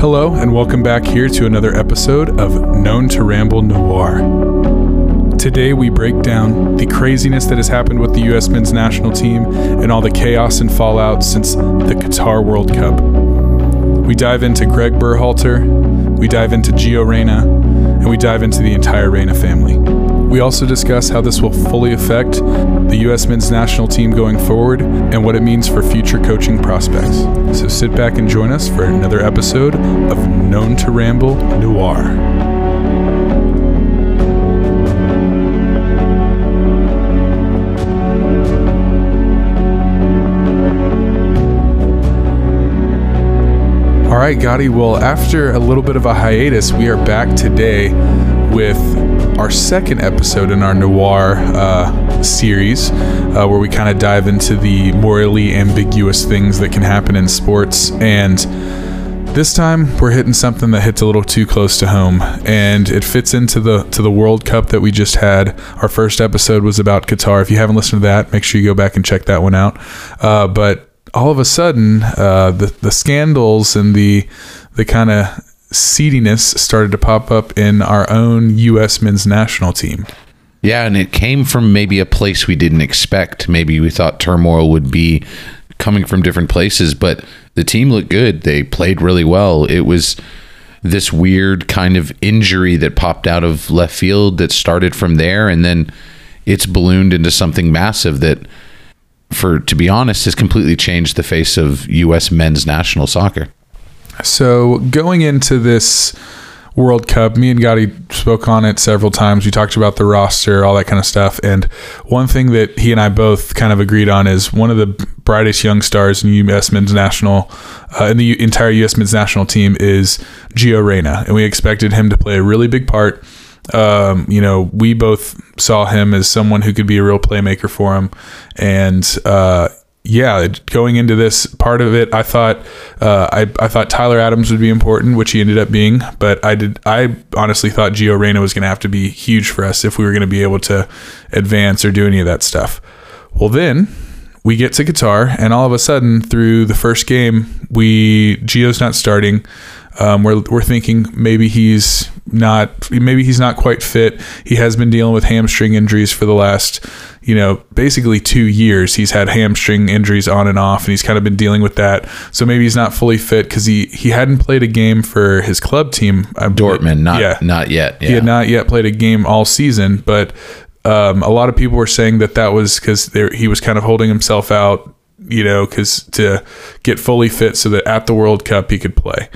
Hello, and welcome back here to another episode of Known to Ramble Noir. Today, we break down the craziness that has happened with the U.S. men's national team and all the chaos and fallout since the Qatar World Cup. We dive into Greg Berhalter, we dive into Gio Reyna, and we dive into the entire Reyna family. We also discuss how this will fully affect the U.S. men's national team going forward and what it means for future coaching prospects. So sit back and join us for another episode of Known to Ramble Noir. All right, Gadi. Well, after a little bit of a hiatus, we are back today with our second episode in our noir uh, series, uh, where we kind of dive into the morally ambiguous things that can happen in sports. And this time, we're hitting something that hits a little too close to home, and it fits into the to the World Cup that we just had. Our first episode was about Qatar. If you haven't listened to that, make sure you go back and check that one out. Uh, but all of a sudden, uh, the the scandals and the the kind of seediness started to pop up in our own U.S. men's national team. Yeah, and it came from maybe a place we didn't expect. Maybe we thought turmoil would be coming from different places, but the team looked good. They played really well. It was this weird kind of injury that popped out of left field that started from there, and then it's ballooned into something massive that for to be honest, has completely changed the face of U.S. men's national soccer. So going into this World Cup, me and Gadi spoke on it several times. We talked about the roster, all that kind of stuff. And one thing that he and I both kind of agreed on is one of the brightest young stars in U.S. men's national, uh, in the entire U.S. men's national team is Gio Reyna, and we expected him to play a really big part. Um, you know, we both saw him as someone who could be a real playmaker for him, and uh, yeah, going into this part of it, I thought uh, I, I thought Tyler Adams would be important, which he ended up being. But I did I honestly thought Gio Reyna was going to have to be huge for us if we were going to be able to advance or do any of that stuff. Well, then we get to Qatar, and all of a sudden, through the first game, we Gio's not starting. Um, we're, we're thinking maybe he's not maybe he's not quite fit. He has been dealing with hamstring injuries for the last you know basically two years. He's had hamstring injuries on and off, and he's kind of been dealing with that. So maybe he's not fully fit because he he hadn't played a game for his club team. I Dortmund, not yeah. not yet. Yeah. He had not yet played a game all season, but um, a lot of people were saying that that was because he was kind of holding himself out, you know, because to get fully fit so that at the World Cup he could play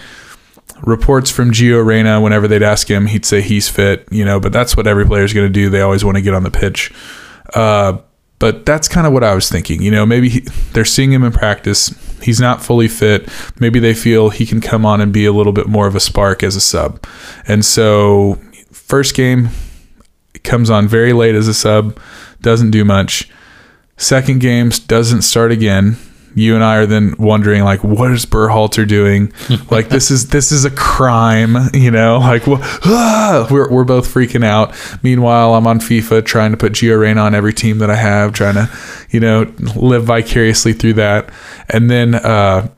reports from Gio Reyna, whenever they'd ask him, he'd say he's fit, you know, but that's what every player is going to do. They always want to get on the pitch. Uh, but that's kind of what I was thinking. You know, maybe he, they're seeing him in practice. He's not fully fit. Maybe they feel he can come on and be a little bit more of a spark as a sub. And so, first game comes on very late as a sub, doesn't do much. Second games doesn't start again you and I are then wondering like, what is Berhalter doing? like this is this is a crime, you know? Like well, ah! we're we're both freaking out. Meanwhile, I'm on FIFA trying to put Gio Reyna on every team that I have, trying to, you know, live vicariously through that. And then uh,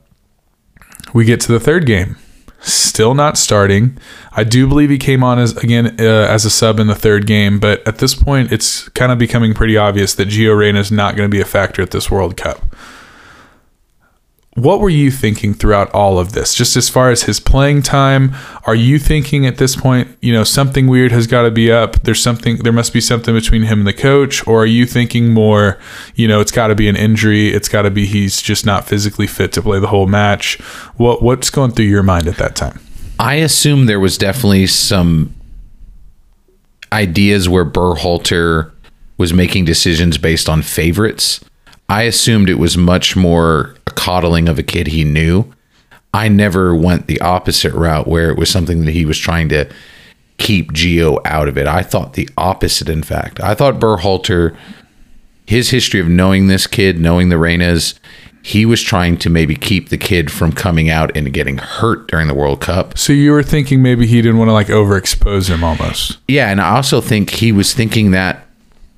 we get to the third game. Still not starting. I do believe he came on as again uh, as a sub in the third game, but at this point, it's kind of becoming pretty obvious that Gio Reyna is not going to be a factor at this World Cup what were you thinking throughout all of this? Just as far as his playing time are you thinking at this point you know something weird has got to be up there's something there must be something between him and the coach or are you thinking more you know it's got to be an injury it's got to be he's just not physically fit to play the whole match? What what's going through your mind at that time? I assume there was definitely some ideas where Berhalter was making decisions based on favorites I assumed it was much more a coddling of a kid he knew. I never went the opposite route where it was something that he was trying to keep Gio out of it. I thought the opposite, in fact. I thought Berhalter, his history of knowing this kid, knowing the Reynas, he was trying to maybe keep the kid from coming out and getting hurt during the World Cup. So you were thinking maybe he didn't want to like overexpose him almost. Yeah, and I also think he was thinking that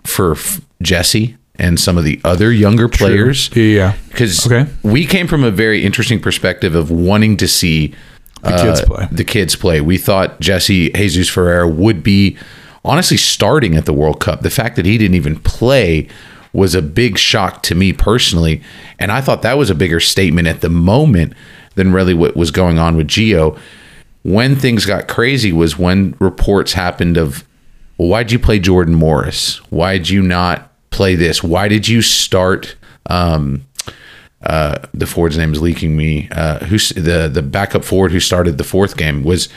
for Jesse and some of the other younger players. Yeah, yeah. Because Okay. we came from a very interesting perspective of wanting to see the kids uh, play. The kids play. We thought Jesse Jesus Ferreira would be honestly starting at the World Cup. The fact that he didn't even play was a big shock to me personally, and I thought that was a bigger statement at the moment than really what was going on with Gio. When things got crazy was when reports happened of, well, why'd you play Jordan Morris? Why'd you not play this? Why did you start? Um, uh, the forward's name is leaking me. Uh, who's the the backup forward who started the fourth game was?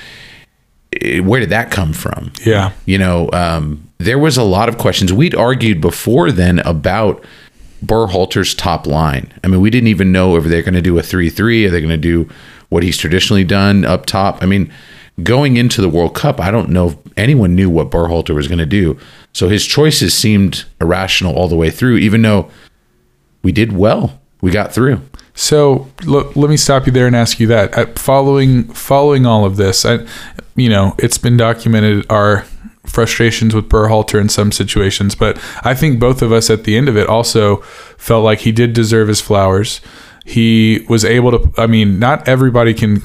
eh, Where did that come from? Yeah. You know, um, there was a lot of questions. We'd argued before then about Berhalter's top line. I mean, we didn't even know if they're going to do a 3 3. Are they going to do what he's traditionally done up top? I mean, going into the World Cup, I don't know if anyone knew what Berhalter was going to do. So his choices seemed irrational all the way through, even though we did well. We got through. So l- let me stop you there and ask you that. Uh, following following all of this, I, you know, it's been documented our frustrations with Berhalter in some situations, but I think both of us at the end of it also felt like he did deserve his flowers. He was able to. I mean, not everybody can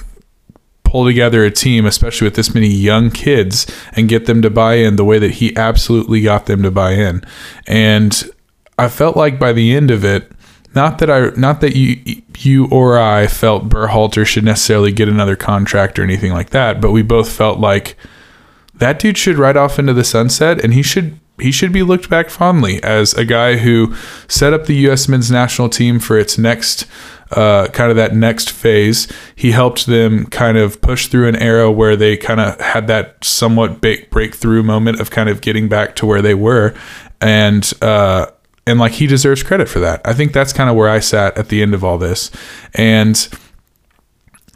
pull together a team, especially with this many young kids, and get them to buy in the way that he absolutely got them to buy in. And I felt like by the end of it, not that I, not that you, you or I felt Berhalter should necessarily get another contract or anything like that, but we both felt like that dude should ride off into the sunset, and he should he should be looked back fondly as a guy who set up the U.S. men's national team for its next uh, kind of that next phase. He helped them kind of push through an era where they kind of had that somewhat big breakthrough moment of kind of getting back to where they were, and uh, and like he deserves credit for that. I think that's kind of where I sat at the end of all this, and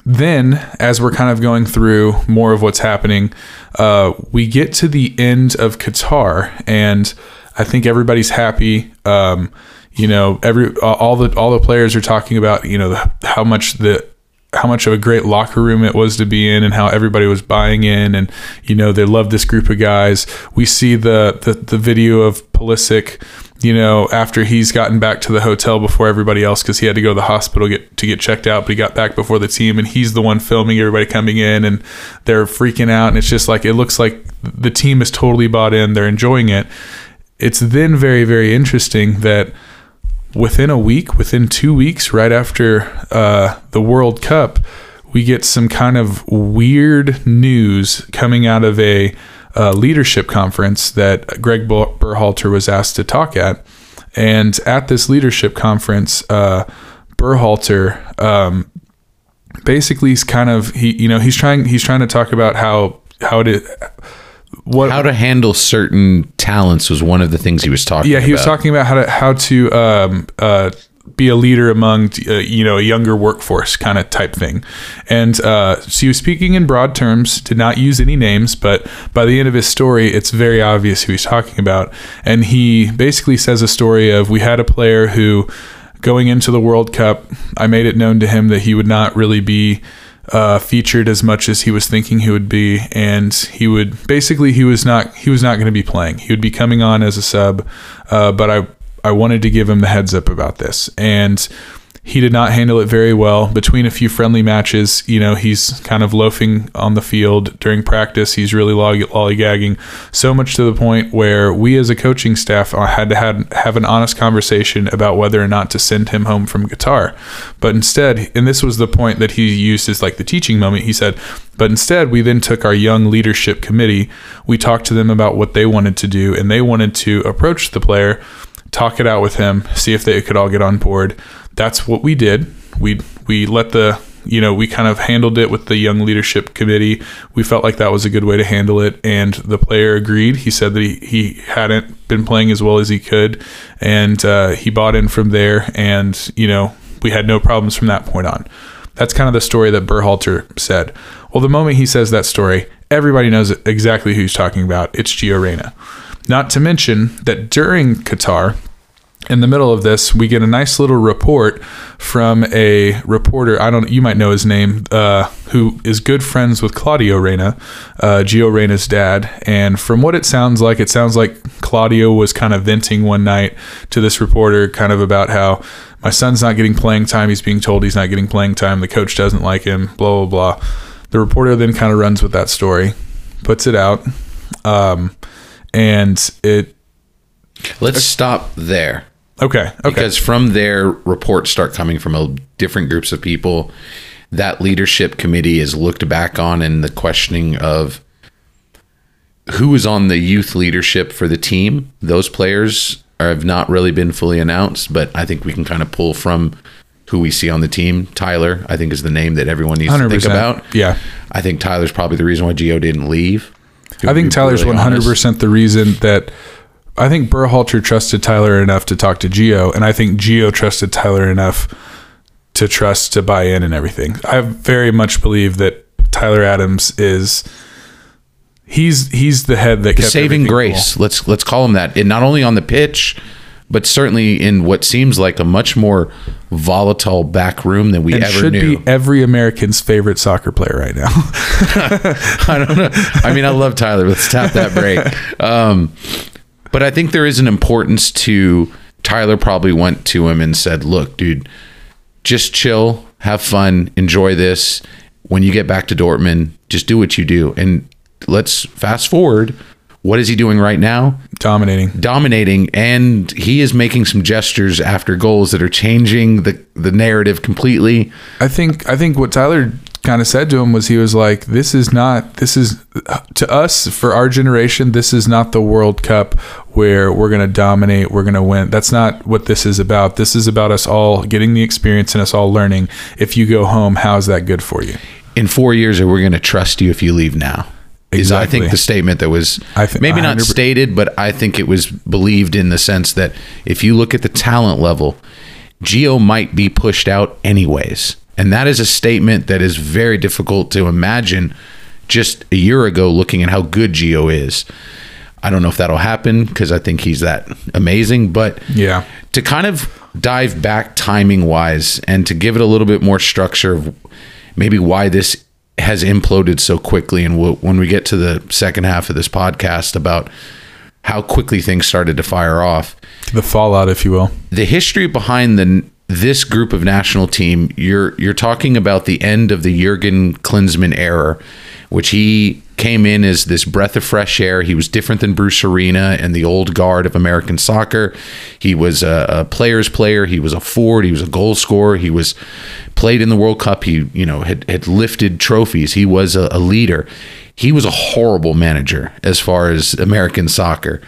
then as we're kind of going through more of what's happening uh, we get to the end of qatar and i think everybody's happy um, you know every all the all the players are talking about you know how much the how much of a great locker room it was to be in and how everybody was buying in. And you know they love this group of guys. We see the the, the video of Pulisic you know after he's gotten back to the hotel before everybody else because he had to go to the hospital get to get checked out but he got back before the team and he's the one filming everybody coming in and they're freaking out. And it's just like it looks like the team is totally bought in. They're enjoying it. It's then very very interesting that within a week, within two weeks, right after uh, the World Cup, we get some kind of weird news coming out of a uh, leadership conference that Greg Ber- Berhalter was asked to talk at. And at this leadership conference, uh, Berhalter um, basically is kind of he you know he's trying he's trying to talk about how how to what How to handle certain talents was one of the things he was talking yeah he was about. talking about how to how to um, uh, be a leader among uh, you know a younger workforce kind of type thing and uh, so he was speaking in broad terms did not use any names but by the end of his story it's very obvious who he's talking about and he basically says a story of we had a player who going into the world cup i made it known to him that he would not really be uh, featured as much as he was thinking he would be, and he would basically he was not he was not going to be playing. He would be coming on as a sub, uh, but I I wanted to give him the heads up about this, and he did not handle it very well. Between a few friendly matches, you know, he's kind of loafing on the field during practice. He's really lolly- lollygagging, so much to the point where we as a coaching staff uh, had to have, have an honest conversation about whether or not to send him home from Qatar. But instead, and this was the point that he used as like the teaching moment, he said, but instead, we then took our young leadership committee, we talked to them about what they wanted to do, and they wanted to approach the player, talk it out with him, see if they could all get on board that's what we did. We we let the you know we kind of handled it with the young leadership committee. We felt like that was a good way to handle it, and the player agreed. He said that he, he hadn't been playing as well as he could, and uh, he bought in from there. And you know we had no problems from that point on. That's kind of the story that Berhalter said. Well, the moment he says that story, everybody knows exactly who he's talking about. It's Gio Reyna. Not to mention that during Qatar, in the middle of this, we get a nice little report from a reporter. I don't. You might know his name, uh, who is good friends with Claudio Reyna, uh, Gio Reyna's dad. And from what it sounds like, it sounds like Claudio was kind of venting one night to this reporter, kind of about how my son's not getting playing time. He's being told he's not getting playing time. The coach doesn't like him. Blah blah blah. The reporter then kind of runs with that story, puts it out, um, and it. Let's stop there. Okay. Okay. Because from there, reports start coming from a, different groups of people. That leadership committee is looked back on in the questioning of who is on the youth leadership for the team. Those players are, have not really been fully announced, but I think we can kind of pull from who we see on the team. Tyler, I think, is the name that everyone needs to think about. Yeah. I think Tyler's probably the reason why Gio didn't leave. I think Tyler's really one hundred honest. percent the reason that I think Berhalter trusted Tyler enough to talk to Gio, and I think Gio trusted Tyler enough to trust to buy in and everything. I very much believe that Tyler Adams is he's he's the head that the kept saving grace. Let's let's call him that. And not only on the pitch, but certainly in what seems like a much more volatile back room than we and ever should knew. be every American's favorite soccer player right now. I don't know. I mean, I love Tyler. Let's tap that break. Um, but I think there is an importance to Tyler. Probably went to him and said, "Look, dude, just chill, have fun, enjoy this. When you get back to Dortmund, just do what you do." And let's fast forward. What is he doing right now? Dominating. dominating and he is making some gestures after goals that are changing the the narrative completely. I think I think what Tyler kind of said to him was he was like, "This is not. This is to us for our generation. This is not the World Cup where we're going to dominate. We're going to win. That's not what this is about. This is about us all getting the experience and us all learning. If you go home, how's that good for you? In 4 years are we going to trust you if you leave now? Is I think the statement that was I thi- maybe not 100% stated but I think it was believed in the sense that if you look at the talent level, Gio might be pushed out anyways. And that is a statement that is very difficult to imagine just a year ago looking at how good Gio is. I don't know if that'll happen because I think he's that amazing, but Yeah, to kind of dive back timing wise and to give it a little bit more structure of maybe why this has imploded so quickly and we'll, when we get to the second half of this podcast about how quickly things started to fire off the fallout, if you will. the history behind the this group of national team you're you're talking about the end of the Jurgen Klinsmann era which he came in as this breath of fresh air. He was different than Bruce Arena and the old guard of American soccer. He was a, a player's player. He was a forward. He was a goal scorer. He was played in the World Cup. He you know had had lifted trophies. He was a, a leader. He was a horrible manager as far as American soccer.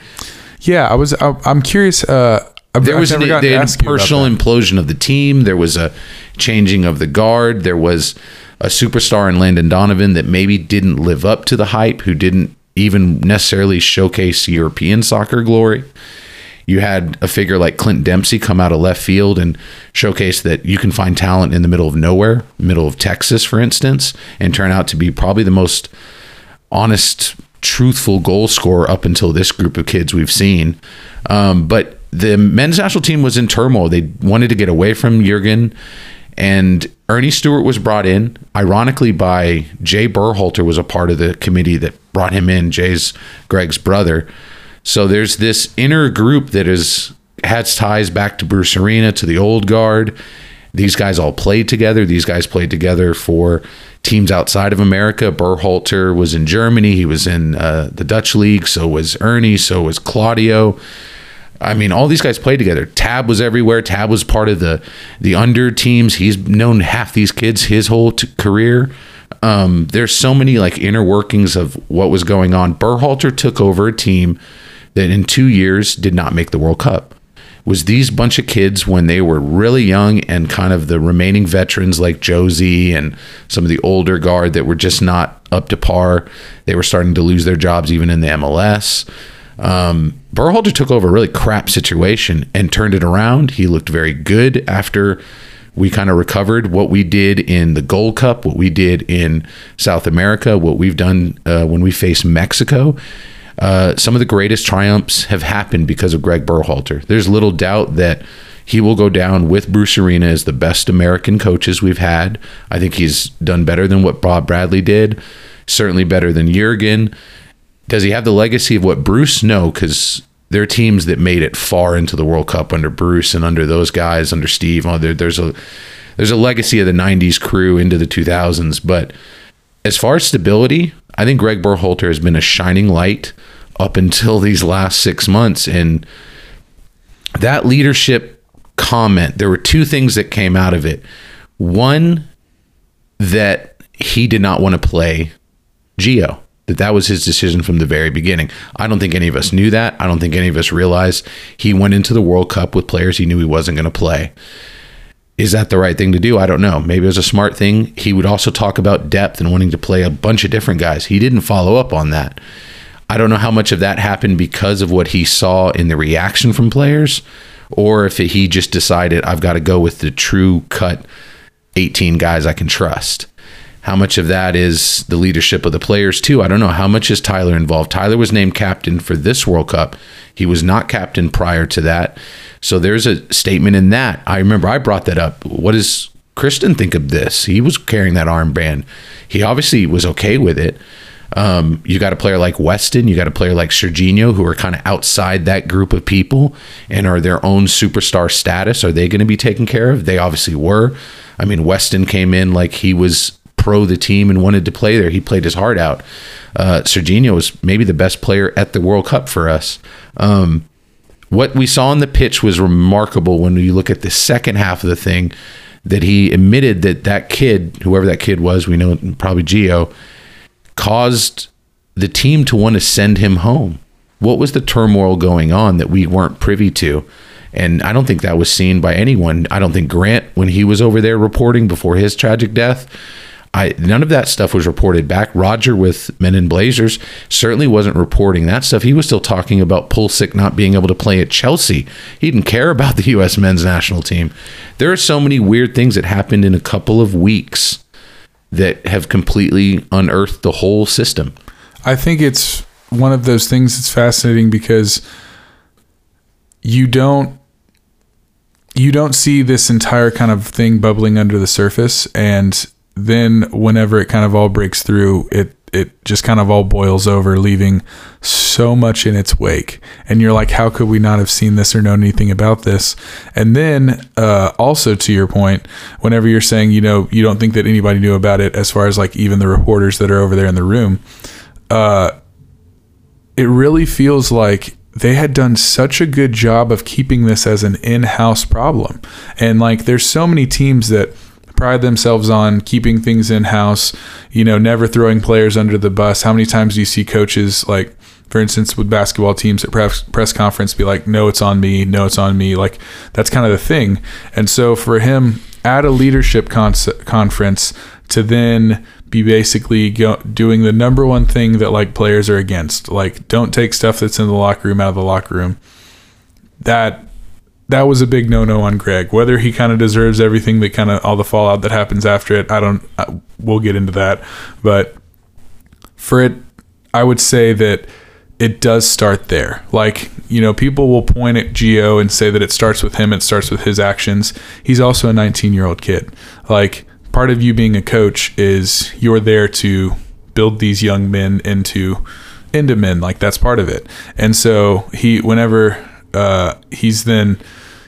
Yeah, I was. I, I'm curious. Uh, I've, there I've was an, gotten the ask you about personal implosion of the team. There was a changing of the guard. There was a superstar in Landon Donovan that maybe didn't live up to the hype, who didn't even necessarily showcase European soccer glory. You had a figure like Clint Dempsey come out of left field and showcase that you can find talent in the middle of nowhere, middle of Texas, for instance, and turn out to be probably the most honest, truthful goal scorer up until this group of kids we've seen. Um, but the men's national team was in turmoil. They wanted to get away from Jurgen, and Earnie Stewart was brought in, ironically, by Jay Berhalter was a part of the committee that brought him in. Jay's Greg's brother. So there's this inner group that is has ties back to Bruce Arena, to the old guard. These guys all played together. These guys played together for teams outside of America. Berhalter was in Germany. He was in uh, the Dutch league. So was Earnie. So was Claudio. I mean, all these guys played together. Tab was everywhere. Tab was part of the the under teams. He's known half these kids his whole t- career. Um, there's so many like inner workings of what was going on. Berhalter took over a team that in two years did not make the World Cup. Was these bunch of kids when they were really young and kind of the remaining veterans like Jozy and some of the older guard that were just not up to par. They were starting to lose their jobs even in the MLS. Um, took over a really crap situation and turned it around. He looked very good after we kind of recovered what we did in the Gold Cup, what we did in South America, what we've done uh, when we face Mexico. Uh, some of the greatest triumphs have happened because of Greg Berhalter. There's little doubt that he will go down with Bruce Arena as the best American coaches we've had. I think he's done better than what Bob Bradley did, certainly better than Jurgen. Does he have the legacy of what Bruce? No, because there are teams that made it far into the World Cup under Bruce and under those guys, under Steve. Oh, there, there's a there's a legacy of the '90s crew into the 2000s. But as far as stability, I think Greg Berhalter has been a shining light up until these last six months, and that leadership comment, there were two things that came out of it. One, that he did not want to play Gio, that that was his decision from the very beginning. I don't think any of us knew that. I don't think any of us realized he went into the World Cup with players he knew he wasn't going to play. Is that the right thing to do? I don't know. Maybe it was a smart thing. He would also talk about depth and wanting to play a bunch of different guys. He didn't follow up on that. I don't know how much of that happened because of what he saw in the reaction from players or if he just decided I've got to go with the true cut 18 guys I can trust. How much of that is the leadership of the players too? I don't know. How much is Tyler involved? Tyler was named captain for this World Cup. He was not captain prior to that. So there's a statement in that. I remember I brought that up. What does Christian think of this? He was carrying that armband. He obviously was okay with it. Um, you got a player like Weston, you got a player like Sergiño, who are kind of outside that group of people and are their own superstar status. Are they going to be taken care of? They obviously were. I mean, Weston came in like he was pro the team and wanted to play there. He played his heart out. Uh, Sergiño was maybe the best player at the World Cup for us. Um, what we saw on the pitch was remarkable when you look at the second half of the thing. That he admitted that that kid, whoever that kid was, we know probably Gio, caused the team to want to send him home. What was the turmoil going on that we weren't privy to? And I don't think that was seen by anyone. I don't think Grant, when he was over there reporting before his tragic death, I none of that stuff was reported back. Roger with Men in Blazers certainly wasn't reporting that stuff. He was still talking about Pulisic not being able to play at Chelsea. He didn't care about the U.S. men's national team. There are so many weird things that happened in a couple of weeks that have completely unearthed the whole system. I think it's one of those things that's fascinating because you don't you don't see this entire kind of thing bubbling under the surface and then whenever it kind of all breaks through it it just kind of all boils over leaving so much in its wake. And you're like how could we not have seen this or known anything about this? And then uh, also to your point whenever you're saying you know you don't think that anybody knew about it as far as like even the reporters that are over there in the room uh, it really feels like they had done such a good job of keeping this as an in-house problem. And like there's so many teams that pride themselves on keeping things in-house you know never throwing players under the bus. How many times do you see coaches like for instance with basketball teams at press, press conference be like no it's on me. No it's on me. Like that's kind of the thing. And so for him at a leadership con- conference to then be basically go, doing the number one thing that like players are against like don't take stuff that's in the locker room out of the locker room that that was a big no-no on Greg. Whether he kind of deserves everything that kind of all the fallout that happens after it, I don't. I, we'll get into that, but for it, I would say that it does start there. Like you know, people will point at Gio and say that it starts with him. It starts with his actions. He's also a 19-year-old kid. Like part of you being a coach is you're there to build these young men into into men. Like that's part of it. And so he, whenever uh, he's then,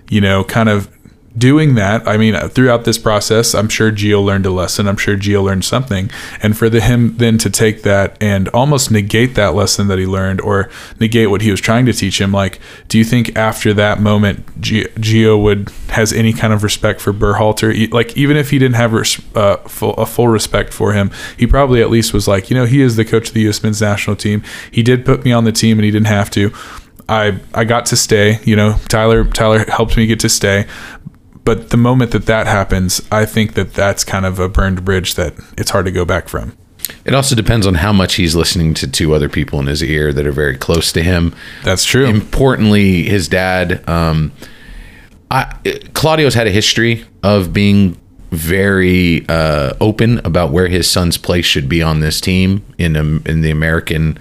you know, kind of doing that. I mean, throughout this process, I'm sure Gio learned a lesson. I'm sure Gio learned something. And for the, him then to take that and almost negate that lesson that he learned or negate what he was trying to teach him, like, do you think after that moment, Gio would has any kind of respect for Berhalter? Like, even if he didn't have uh, full, a full respect for him, he probably at least was like, you know, he is the coach of the U.S. men's national team. He did put me on the team and he didn't have to I I got to stay. You know, Tyler Tyler helped me get to stay. But the moment that that happens, I think that that's kind of a burned bridge that it's hard to go back from. It also depends on how much he's listening to two other people in his ear that are very close to him. That's true. Importantly, his dad, um, I, Claudio's had a history of being very uh, open about where his son's place should be on this team in um, in the American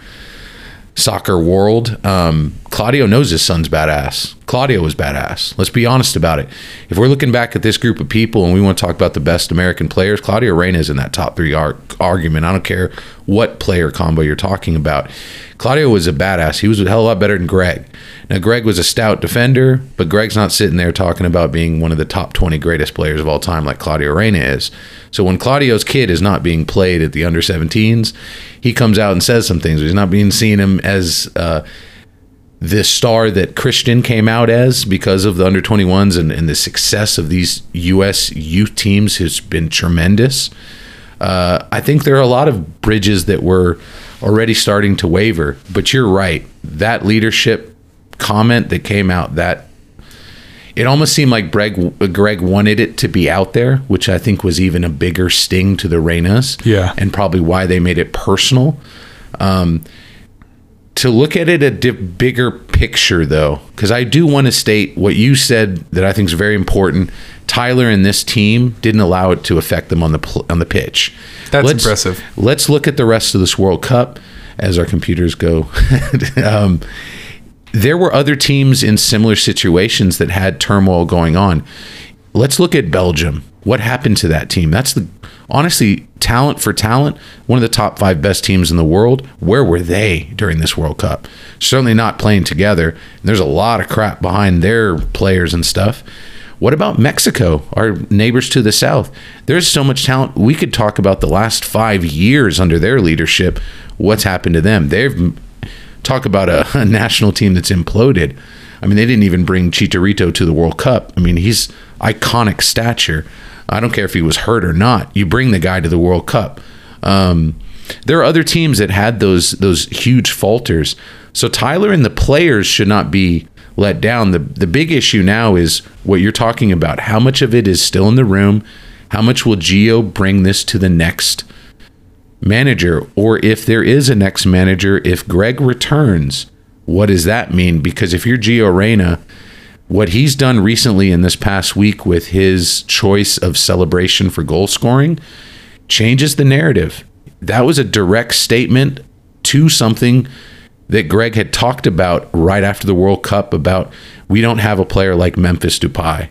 soccer world. Um, Claudio knows his son's badass. Claudio was badass. Let's be honest about it. If we're looking back at this group of people and we want to talk about the best American players, Claudio Reyna is in that top three ar- argument. I don't care what player combo you're talking about. Claudio was a badass. He was a hell of a lot better than Greg. Now, Greg was a stout defender, but Greg's not sitting there talking about being one of the top 20 greatest players of all time like Claudio Reyna is. So when Claudio's kid is not being played at the under 17s, he comes out and says some things. He's not being seen him as uh, the star that Christian came out as because of the under 21s and, and the success of these U.S. youth teams has been tremendous. Uh, I think there are a lot of bridges that were already starting to waver, but you're right. That leadership comment that came out that it almost seemed like Greg, Greg wanted it to be out there, which I think was even a bigger sting to the Reynas. Yeah. And probably why they made it personal. Um, to look at it a dip, bigger picture, though, because I do want to state what you said that I think is very important. Tyler and this team didn't allow it to affect them on the pl- on the pitch. That's let's, impressive. Let's look at the rest of this World Cup as our computers go. um, there were other teams in similar situations that had turmoil going on. Let's look at Belgium. What happened to that team? That's the honestly talent for talent, one of the top five best teams in the world. Where were they during this World Cup? Certainly not playing together. There's a lot of crap behind their players and stuff. What about Mexico, our neighbors to the south? There's so much talent. We could talk about the last five years under their leadership. What's happened to them? They've talk about a, a, national team that's imploded. I mean, they didn't even bring Chicharito to the World Cup. I mean, he's iconic stature. I don't care if he was hurt or not. You bring the guy to the World Cup. Um, there are other teams that had those those huge falters. So Tyler and the players should not be let down. The the big issue now is what you're talking about. How much of it is still in the room? How much will Gio bring this to the next manager? Or if there is a next manager, if Greg returns, what does that mean? Because if you're Gio Reyna, what he's done recently in this past week with his choice of celebration for goal scoring changes the narrative. That was a direct statement to something that Greg had talked about right after the World Cup about we don't have a player like Memphis Depay.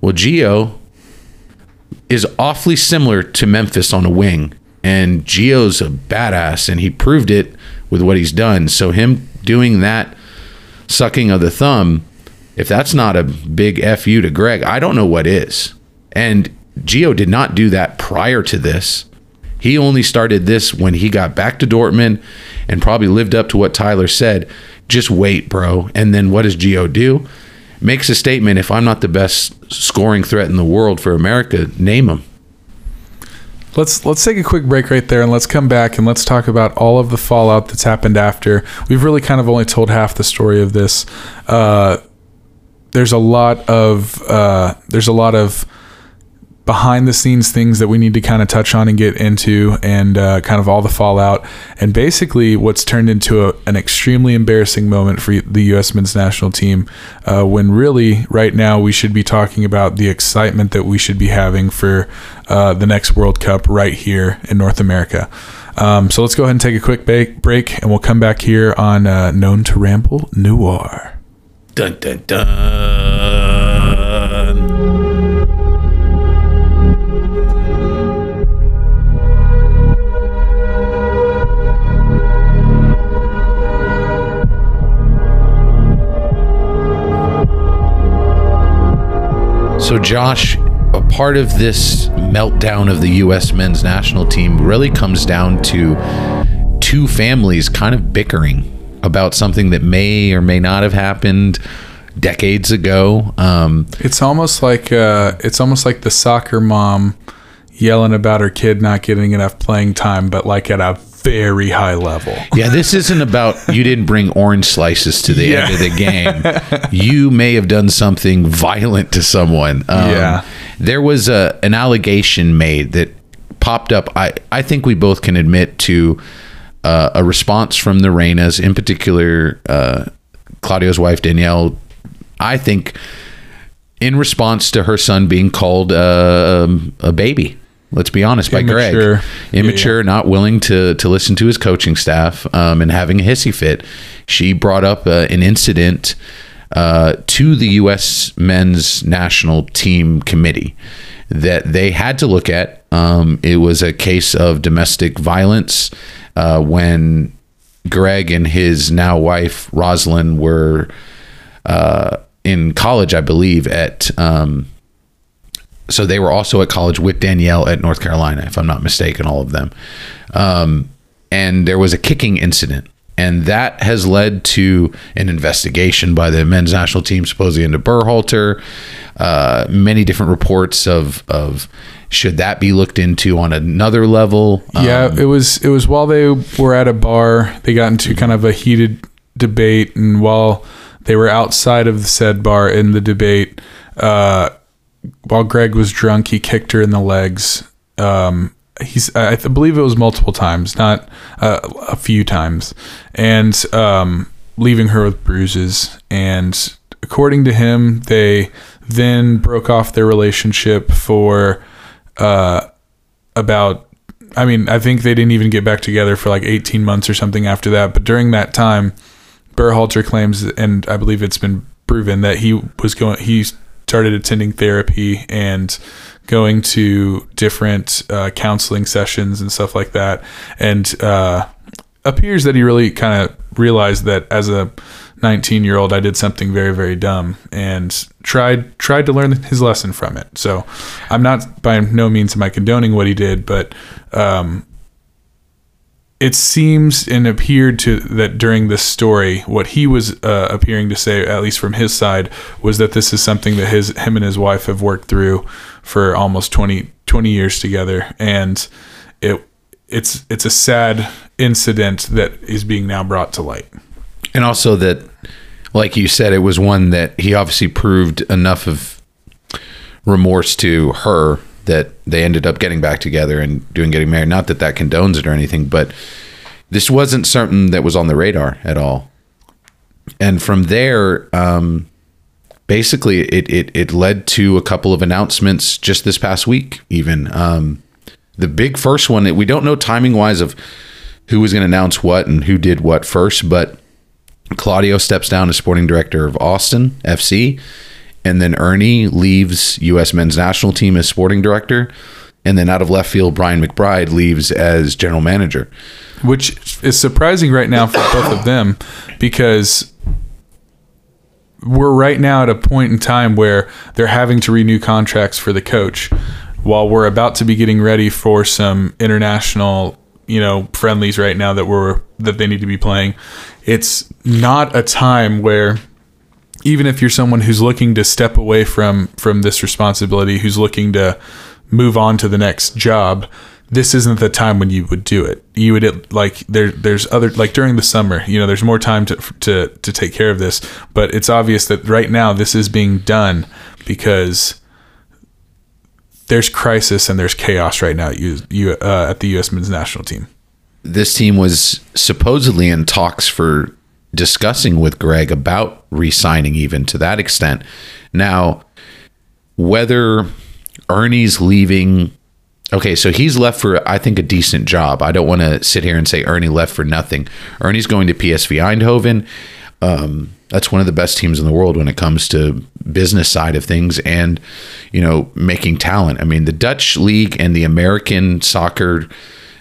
Well, Gio is awfully similar to Memphis on a wing, and Gio's a badass, and he proved it with what he's done. So him doing that sucking of the thumb, if that's not a big fu to Greg, I don't know what is. And Gio did not do that prior to this. He only started this when he got back to Dortmund and probably lived up to what Tyler said. Just wait, bro. And then what does Gio do? Makes a statement if I'm not the best scoring threat in the world for America, name him. Let's let's take a quick break right there and let's come back and let's talk about all of the fallout that's happened after. We've really kind of only told half the story of this. Uh, there's a lot of uh, there's a lot of behind the scenes things that we need to kind of touch on and get into and uh, kind of all the fallout and basically what's turned into a, an extremely embarrassing moment for the U.S. men's national team uh, when really right now we should be talking about the excitement that we should be having for uh, the next World Cup right here in North America. Um, so let's go ahead and take a quick break, break and we'll come back here on uh, Known to Ramble Noir. Dun dun dun. So, Josh, a part of this meltdown of the U.S. men's national team really comes down to two families kind of bickering about something that may or may not have happened decades ago. Um, It's almost like uh, it's almost like the soccer mom yelling about her kid not getting enough playing time, but like at a very high level. yeah, this isn't about you didn't bring orange slices to the Yeah. end of the game. you may have done something violent to someone. Um, Yeah. There was a an allegation made that popped up. I, I think we both can admit to uh, a response from the Reynas, in particular, uh, Claudio's wife, Danielle. I think in response to her son being called uh, a baby Let's be honest, by Immature. Greg, immature, not willing to to listen to his coaching staff, um, and having a hissy fit. She brought up uh, an incident uh, to the U.S. men's national team committee that they had to look at. Um, it was a case of domestic violence uh, when Greg and his now wife Rosalind were uh, in college, I believe, at um, so they were also at college with Danielle at North Carolina, if I'm not mistaken, all of them. Um, and there was a kicking incident. And that has led to an investigation by the men's national team, supposedly into Berhalter. Uh, many different reports of of should that be looked into on another level. Yeah, Um, it was it was while they were at a bar, they got into kind of a heated debate, and while they were outside of the said bar in the debate, uh, while Greg was drunk, he kicked her in the legs. Um, he's I believe it was multiple times, not uh, a few times, and um, leaving her with bruises. And according to him, they then broke off their relationship for uh, about I mean, I think they didn't even get back together for like 18 months or something after that. But during that time, Berhalter claims, and I believe it's been proven that he was going, he started attending therapy and going to different uh, counseling sessions and stuff like that. And uh, appears that he really kind of realized that as a 19 year old, I did something very, very dumb and tried tried to learn his lesson from it. So I'm not by no means am I condoning what he did, but um, it seems and appeared to that during this story, what he was uh, appearing to say, at least from his side, was that this is something that his him and his wife have worked through for almost 20, 20 years together, and it it's it's a sad incident that is being now brought to light. And also that, like you said, it was one that he obviously proved enough of remorse to her that they ended up getting back together and doing getting married. Not that that condones it or anything, but this wasn't something that was on the radar at all. And from there, um, basically, it, it it led to a couple of announcements just this past week. Even um, the big first one that we don't know timing wise of who was going to announce what and who did what first, but Claudio steps down as sporting director of Austin FC, and then Earnie leaves U.S. men's national team as sporting director, and then out of left field, Brian McBride leaves as general manager. which is surprising right now for both of them because we're right now at a point in time where they're having to renew contracts for the coach while we're about to be getting ready for some international you know friendlies right now that we're that they need to be playing. It's not a time where even if you're someone who's looking to step away from from this responsibility who's looking to move on to the next job this isn't the time when you would do it. You would like there there's other like during the summer you know there's more time to to to take care of this. But it's obvious that right now this is being done because there's crisis and there's chaos right now at, you, you, uh, at the U.S. men's national team. This team was supposedly in talks for discussing with Greg about re-signing, even to that extent. Now, whether Earnie's leaving Okay, so he's left for I think a decent job. I don't want to sit here and say Earnie left for nothing. Earnie's going to PSV Eindhoven. Um, that's one of the best teams in the world when it comes to business side of things and you know making talent. I mean, the Dutch league and the American soccer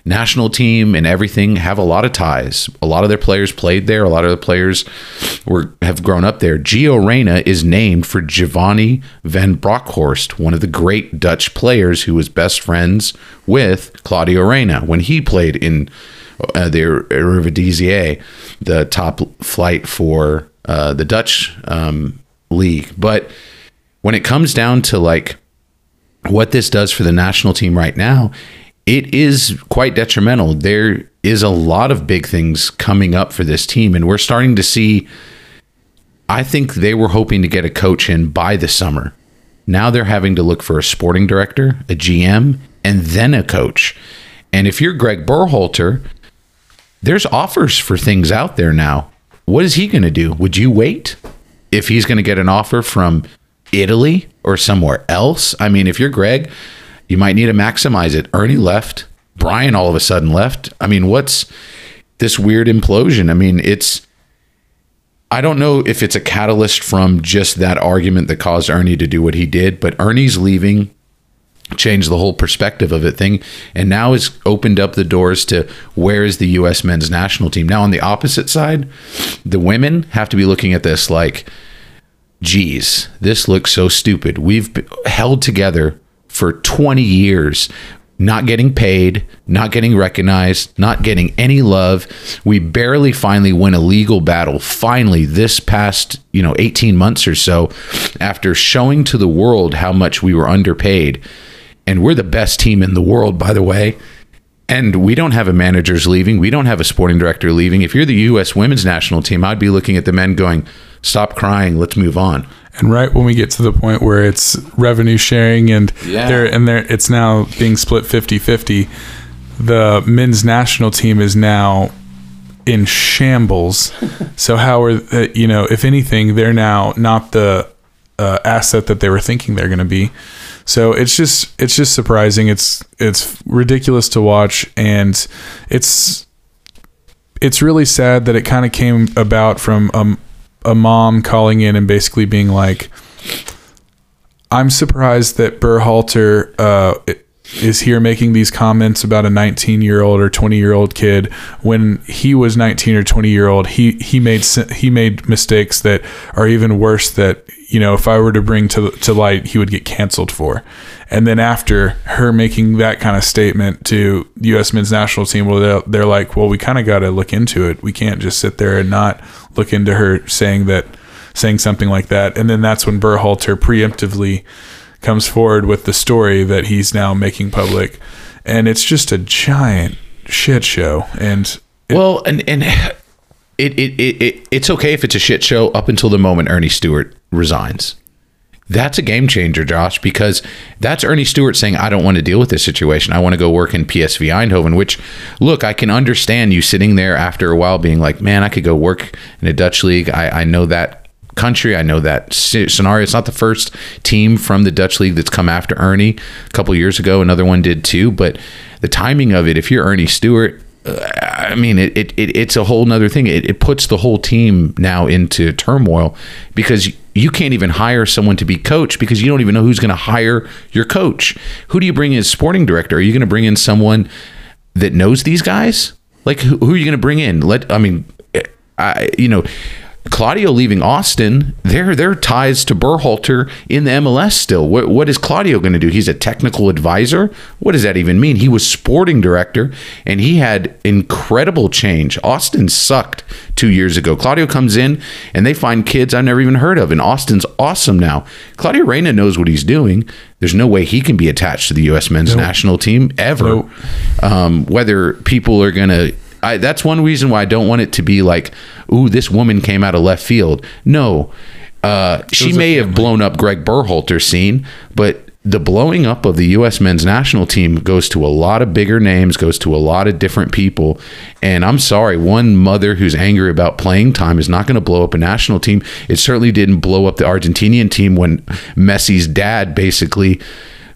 national team and everything have a lot of ties. A lot of their players played there. A lot of the players were have grown up there. Gio Reyna is named for Giovanni van Bronckhorst, one of the great Dutch players who was best friends with Claudio Reyna when he played in uh, the Eredivisie, the top flight for uh, the Dutch um, league. But when it comes down to like what this does for the national team right now, it is quite detrimental. There is a lot of big things coming up for this team, and we're starting to see. I think they were hoping to get a coach in by the summer. Now they're having to look for a sporting director, a GM, and then a coach. And if you're Greg Berhalter, there's offers for things out there now. What is he going to do? Would you wait if he's going to get an offer from Italy or somewhere else? I mean, if you're Greg, You might need to maximize it. Earnie left. Brian all of a sudden left. I mean, what's this weird implosion? I mean, it's I don't know if it's a catalyst from just that argument that caused Earnie to do what he did, but Earnie's leaving changed the whole perspective of it thing and now has opened up the doors to where is the US men's national team. Now on the opposite side, the women have to be looking at this like geez, this looks so stupid. We've held together for 20 years not getting paid, not getting recognized, not getting any love. We barely finally win a legal battle. Finally, this past, you know, 18 months or so, after showing to the world how much we were underpaid. And we're the best team in the world, by the way. And we don't have a manager's leaving. We don't have a sporting director leaving. If you're the U.S. women's national team, I'd be looking at the men going, stop crying, let's move on. And right when we get to the point where it's revenue sharing and Yeah. there and there it's now being split 50-50, the men's national team is now in shambles. so how are uh, you know, if anything, they're now not the uh, asset that they were thinking they're going to be. So it's just it's just surprising. It's it's ridiculous to watch and it's it's really sad that it kind of came about from um, a mom calling in and basically being like, "I'm surprised that Berhalter uh, is here making these comments about a 19 year old or 20 year old kid when he was 19 or 20 year old. He he made he made mistakes that are even worse. That you know, if I were to bring to to light, he would get canceled for." And then after her making that kind of statement to the U.S. men's national team, well, they're, they're like, well, we kind of got to look into it. We can't just sit there and not look into her saying that, saying something like that. And then that's when Berhalter preemptively comes forward with the story that he's now making public, and it's just a giant shit show. And Well, and and it, it, it, it it's okay if it's a shit show up until the moment Earnie Stewart resigns. That's a game changer, Josh, because that's Earnie Stewart saying, I don't want to deal with this situation. I want to go work in PSV Eindhoven, which, look, I can understand you sitting there after a while being like, man, I could go work in a Dutch league. I, I know that country. I know that scenario. It's not the first team from the Dutch league that's come after Earnie. A couple years ago, another one did too. But the timing of it, if you're Earnie Stewart, uh, I mean, it, it, it it's a whole nother thing. It, it puts the whole team now into turmoil because you can't even hire someone to be coach because you don't even know who's going to hire your coach. Who do you bring in as sporting director? Are you going to bring in someone that knows these guys? Like who, who are you going to bring in? Let I mean, I you know. Claudio leaving Austin, There, their ties to Berhalter in the MLS still. What what is Claudio going to do? He's a technical advisor. What does that even mean? He was sporting director and he had incredible change. Austin sucked two years ago. Claudio comes in and they find kids I've never even heard of, and Austin's awesome now. Claudio Reyna knows what he's doing. There's no way he can be attached to the U.S. men's national team ever. Nope. Um, whether people are going to I, that's one reason why I don't want it to be like, ooh, this woman came out of left field. No, uh, she may have blown up Greg Berhalter's scene, but the blowing up of the U.S. men's national team goes to a lot of bigger names, goes to a lot of different people. And I'm sorry, one mother who's angry about playing time is not going to blow up a national team. It certainly didn't blow up the Argentinian team when Messi's dad basically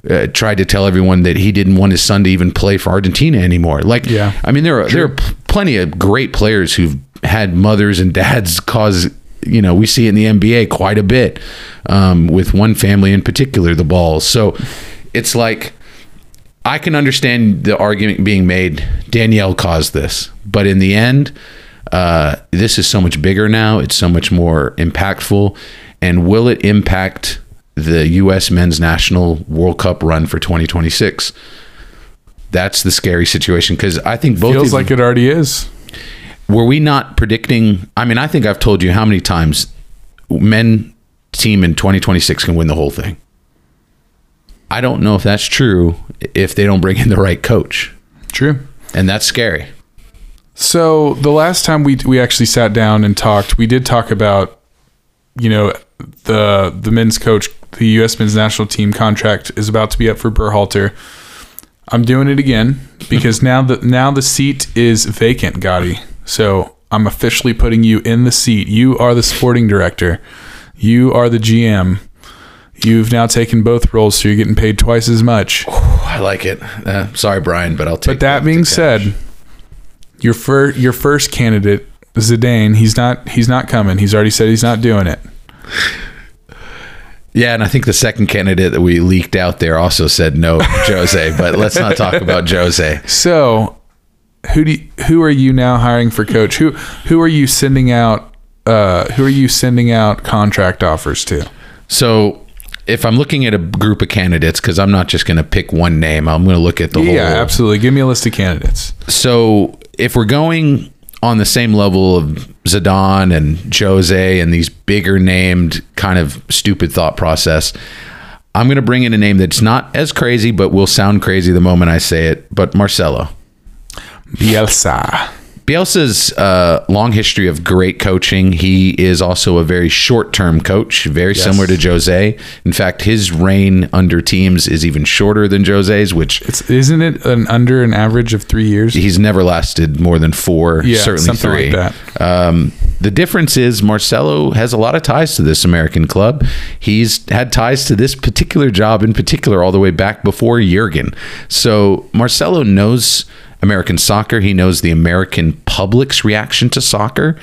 uh, tried to tell everyone that he didn't want his son to even play for Argentina anymore. Like, Yeah. I mean, there are there are plenty of great players who've had mothers and dads cause. You know, we see it in the NBA quite a bit um, with one family in particular, the Balls. So it's like I can understand the argument being made. Danielle caused this, but in the end, uh, this is so much bigger now. It's so much more impactful. And will it impact the U.S. men's national World Cup run for 2026? That's the scary situation because I think both feels like it already is. were we not predicting? I mean, I think I've told you how many times men team in 2026 can win the whole thing. I don't know if that's true if they don't bring in the right coach, True. and that's scary. So the last time we we actually sat down and talked, we did talk about, you know, the the men's coach, the U.S. men's national team contract is about to be up for Berhalter. I'm doing it again because now the now the seat is vacant, Gadi. So I'm officially putting you in the seat. You are the sporting director. You are the GM. You've now taken both roles, so you're getting paid twice as much. I like it. Uh, sorry, Brian, but I'll take. It. But that the- being said, your first your first candidate, Zidane, he's not he's not coming. He's already said he's not doing it. Yeah, and I think the second candidate that we leaked out there also said no, Jose. but let's not talk about Jose. So, who do you, who are you now hiring for coach? Who who are you sending out? Uh, who are you sending out contract offers to? So if I'm looking at a group of candidates, because I'm not just going to pick one name, I'm going to look at the Yeah, whole. Yeah, absolutely. Give me a list of candidates. So if we're going on the same level of Zidane and Jose and these bigger named kind of stupid thought process, I'm going to bring in a name that's not as crazy, but will sound crazy the moment I say it. But Marcelo. Bielsa. Bielsa's uh, long history of great coaching. He is also a very short-term coach, very similar to Jose. In fact, his reign under teams is even shorter than Jose's, which It's isn't it an under an average of three years? he's never lasted more than four, Yeah, certainly something three. like Um, the difference is Marcelo has a lot of ties to this American club. He's had ties to this particular job in particular all the way back before Jurgen. So Marcelo knows American soccer. He knows the American public's reaction to soccer.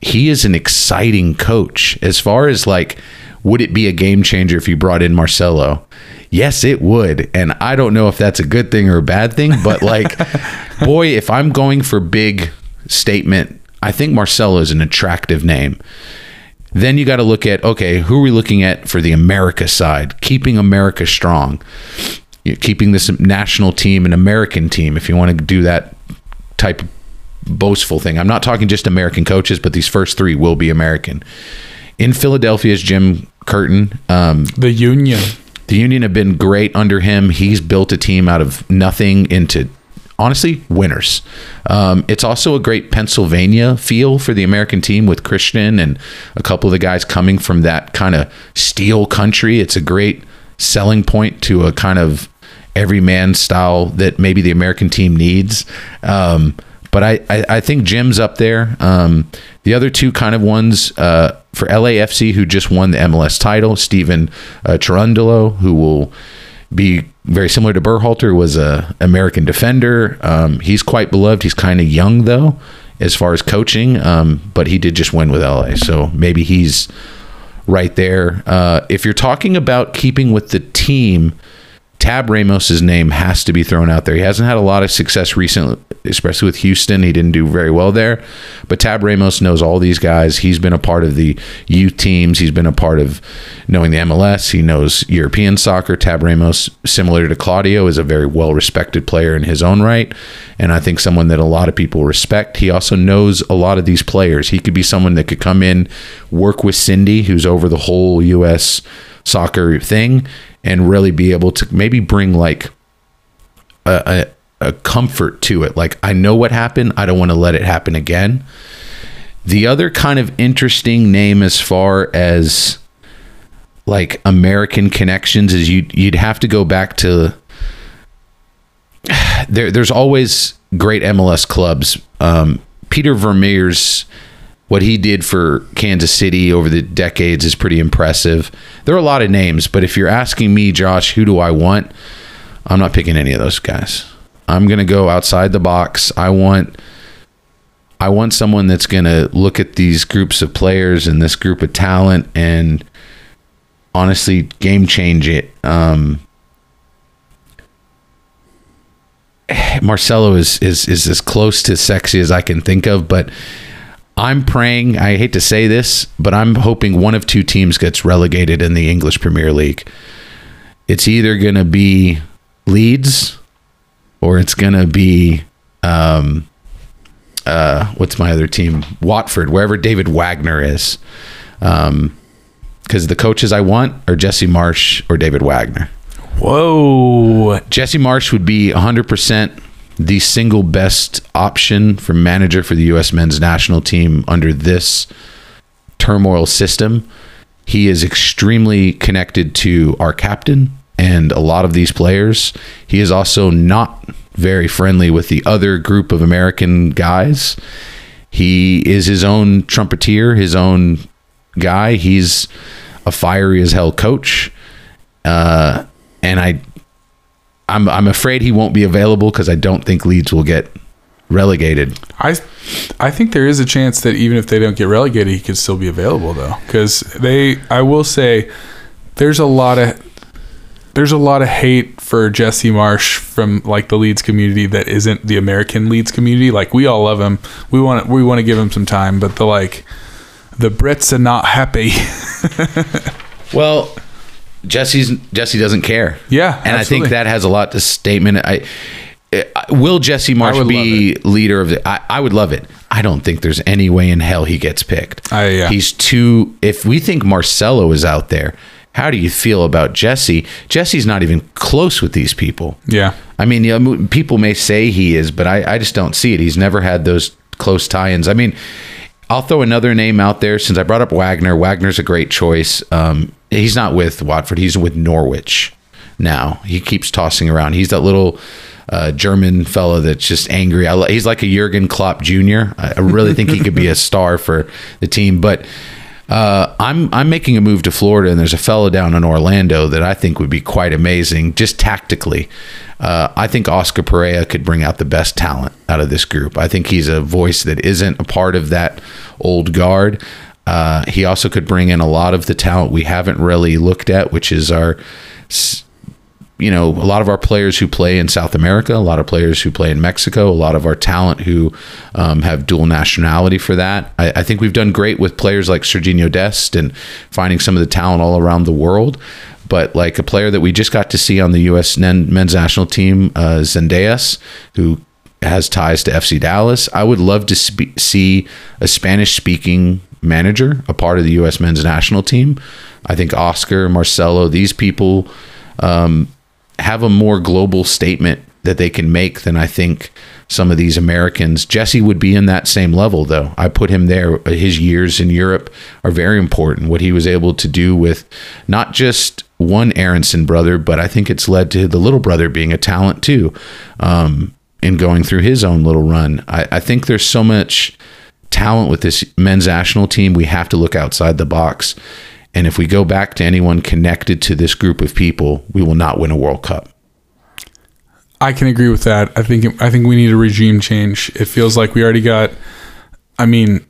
He is an exciting coach. As far as like, would it be a game changer if you brought in Marcelo? Yes, it would. And I don't know if that's a good thing or a bad thing, but like, boy, if I'm going for big statement, I think Marcelo is an attractive name. Then you got to look at okay, who are we looking at for the America side? Keeping America strong, You- keeping this national team an American team. If you want to do that type of boastful thing, I'm not talking just American coaches, but these first three will be American. In Philadelphia is Jim Curtin. Um, The Union. the Union have been great under him. He's built a team out of nothing into honestly winners. Um, it's also a great Pennsylvania feel for the American team with Christian and a couple of the guys coming from that kind of steel country. It's a great selling point to a kind of everyman style that maybe the American team needs. Um, but I, I, I think Jim's up there. Um, the other two kind of ones uh, for LAFC, who just won the MLS title, Stephen uh, who will be very similar to Berhalter, was a American defender. Um, he's quite beloved. He's kind of young though, as far as coaching, um, but he did just win with LA, so maybe he's right there. Uh, if you're talking about keeping with the team, Tab Ramos's name has to be thrown out there. He hasn't had a lot of success recently, especially with Houston. He didn't do very well there. But Tab Ramos knows all these guys. He's been a part of the youth teams. He's been a part of knowing the MLS. He knows European soccer. Tab Ramos, similar to Claudio, is a very well respected player in his own right. And I think someone that a lot of people respect. He also knows a lot of these players. He could be someone that could come in, work with Cindy, who's over the whole U.S. soccer thing, and really be able to maybe bring like a, a, a comfort to it. Like, I know what happened. I don't want to let it happen again. The other kind of interesting name as far as like American connections is you you'd have to go back to there there's always great MLS clubs. Um, Peter Vermes what he did for Kansas City over the decades is pretty impressive. There are a lot of names, but if you're asking me, Josh, who do I want? I'm not picking any of those guys. I'm going to go outside the box. I want I want someone that's going to look at these groups of players and this group of talent and honestly game change it. Um, Marcelo is is is as close to sexy as I can think of, but I'm praying. I hate to say this, but I'm hoping one of two teams gets relegated in the English Premier League. It's either going to be Leeds or it's going to be um, uh, what's my other team? Watford, wherever David Wagner is. Um, because the coaches I want are Jesse Marsch or David Wagner. Whoa. Jesse Marsch would be 100% the single best option for manager for the U.S. men's national team under this turmoil system. He is extremely connected to our captain and a lot of these players. He is also not very friendly with the other group of American guys. He is his own trumpeter, his own guy. He's a fiery as hell coach. Uh, and I I'm I'm afraid he won't be available because I don't think Leeds will get relegated. I I think there is a chance that even if they don't get relegated, he could still be available though, because they. I will say, there's a lot of there's a lot of hate for Jesse Marsch from like the Leeds community that isn't the American Leeds community. Like we all love him. We want we want to give him some time, but the like the Brits are not happy. Well, Jesse's Jesse doesn't care. Yeah, and I think that has a lot to statement. I, will Jesse Marsch be leader of the. I, I would love it. I don't think there's any way in hell he gets picked. I- yeah. He's too. If we think Marcelo is out there, how do you feel about Jesse? Jesse's not even close with these people. yeah. I mean, you know, people may say he is, but I, I just don't see it. He's never had those close tie-ins. I mean, I'll throw another name out there since I brought up Wagner. Wagner's a great choice. Um, he's not with Watford. He's with Norwich now. He keeps tossing around. He's that little uh, German fellow that's just angry. I, he's like a Jurgen Klopp Jr. I I really think he could be a star for the team, but. Uh, I'm I'm making a move to Florida, and there's a fellow down in Orlando that I think would be quite amazing, just tactically. Uh, I think Oscar Pareja could bring out the best talent out of this group. I think he's a voice that isn't a part of that old guard. Uh, he also could bring in a lot of the talent we haven't really looked at, which is our you know, a lot of our players who play in South America, a lot of players who play in Mexico, a lot of our talent who um, have dual nationality for that. I, I think we've done great with players like Sergiño Dest and finding some of the talent all around the world. But like a player that we just got to see on the U.S. men's national team, uh, who has ties to FC Dallas, I would love to spe- see a Spanish speaking manager, a part of the U.S. men's national team. I think Oscar, Marcelo, these people have a more global statement that they can make than I think some of these Americans. Jesse would be in that same level, though. I put him there. His years in Europe are very important. What he was able to do with not just one Aaronson brother, but I think it's led to the little brother being a talent too, um, in going through his own little run. I, I think there's so much talent with this men's national team. We have to look outside the box. And if we go back to anyone connected to this group of people, we will not win a World Cup. I can agree with that. I think I think we need a regime change. It feels like we already got. I mean,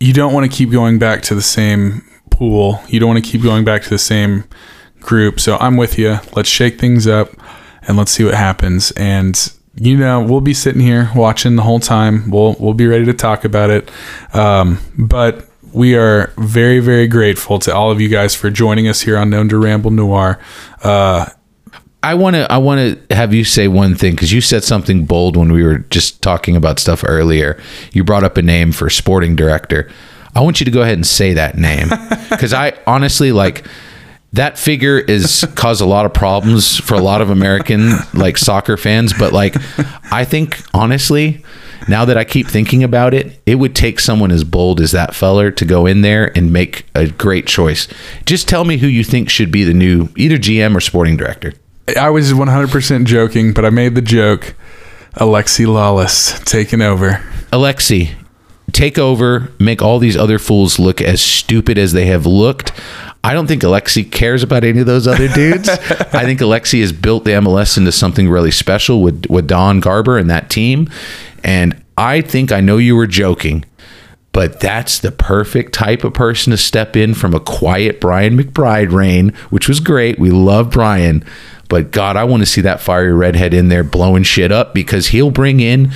you don't want to keep going back to the same pool. You don't want to keep going back to the same group. So I'm with you. Let's shake things up and let's see what happens. And you know, we'll be sitting here watching the whole time. We'll we'll be ready to talk about it. Um, but we are very very grateful to all of you guys for joining us here on Known to Ramble Noir. Uh, I want to I want to have you say one thing because you said something bold when we were just talking about stuff earlier. You brought up a name for sporting director. I want you to go ahead and say that name because I honestly like that figure is caused a lot of problems for a lot of American like soccer fans. But like, I think honestly, now that I keep thinking about it, it would take someone as bold as that feller to go in there and make a great choice. Just tell me who you think should be the new either GM or sporting director. I was 100% joking, but I made the joke. Alexi Lalas taking over. Alexi, take over, make all these other fools look as stupid as they have looked. I don't think Alexi cares about any of those other dudes. I think Alexi has built the MLS into something really special with, with Don Garber and that team. And I think I know you were joking, but that's the perfect type of person to step in from a quiet Brian McBride reign, which was great. We love Brian. But God, I want to see that fiery redhead in there blowing shit up because he'll bring in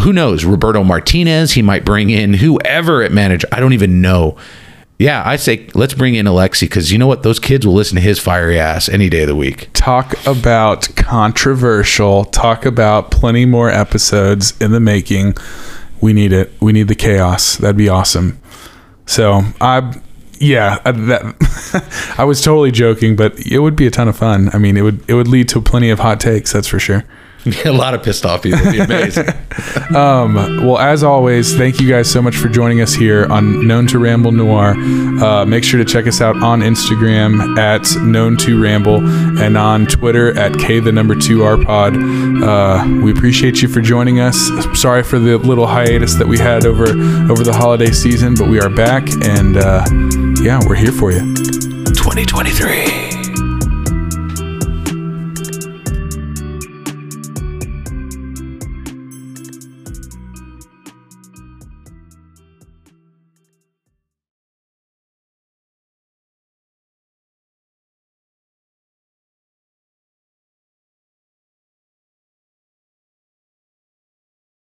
who knows roberto martinez he might bring in whoever at manager i don't even know yeah i say let's bring in alexi because you know what those kids will listen to his fiery ass any day of the week Talk about controversial. Talk about plenty more episodes in the making. We need it. We need the chaos. That'd be awesome. So I, yeah, that I was totally joking, but it would be a ton of fun. I mean, it would it would lead to plenty of hot takes. That's for sure. a lot of pissed off people would be amazing Well, as always, thank you guys so much for joining us here on Known to Ramble Noir. Uh, make sure to check us out on Instagram at Known to Ramble and on Twitter at K the number two R pod. Uh, we appreciate you for joining us. Sorry for the little hiatus that we had over over the holiday season, but we are back and uh, yeah, we're here for you. 2023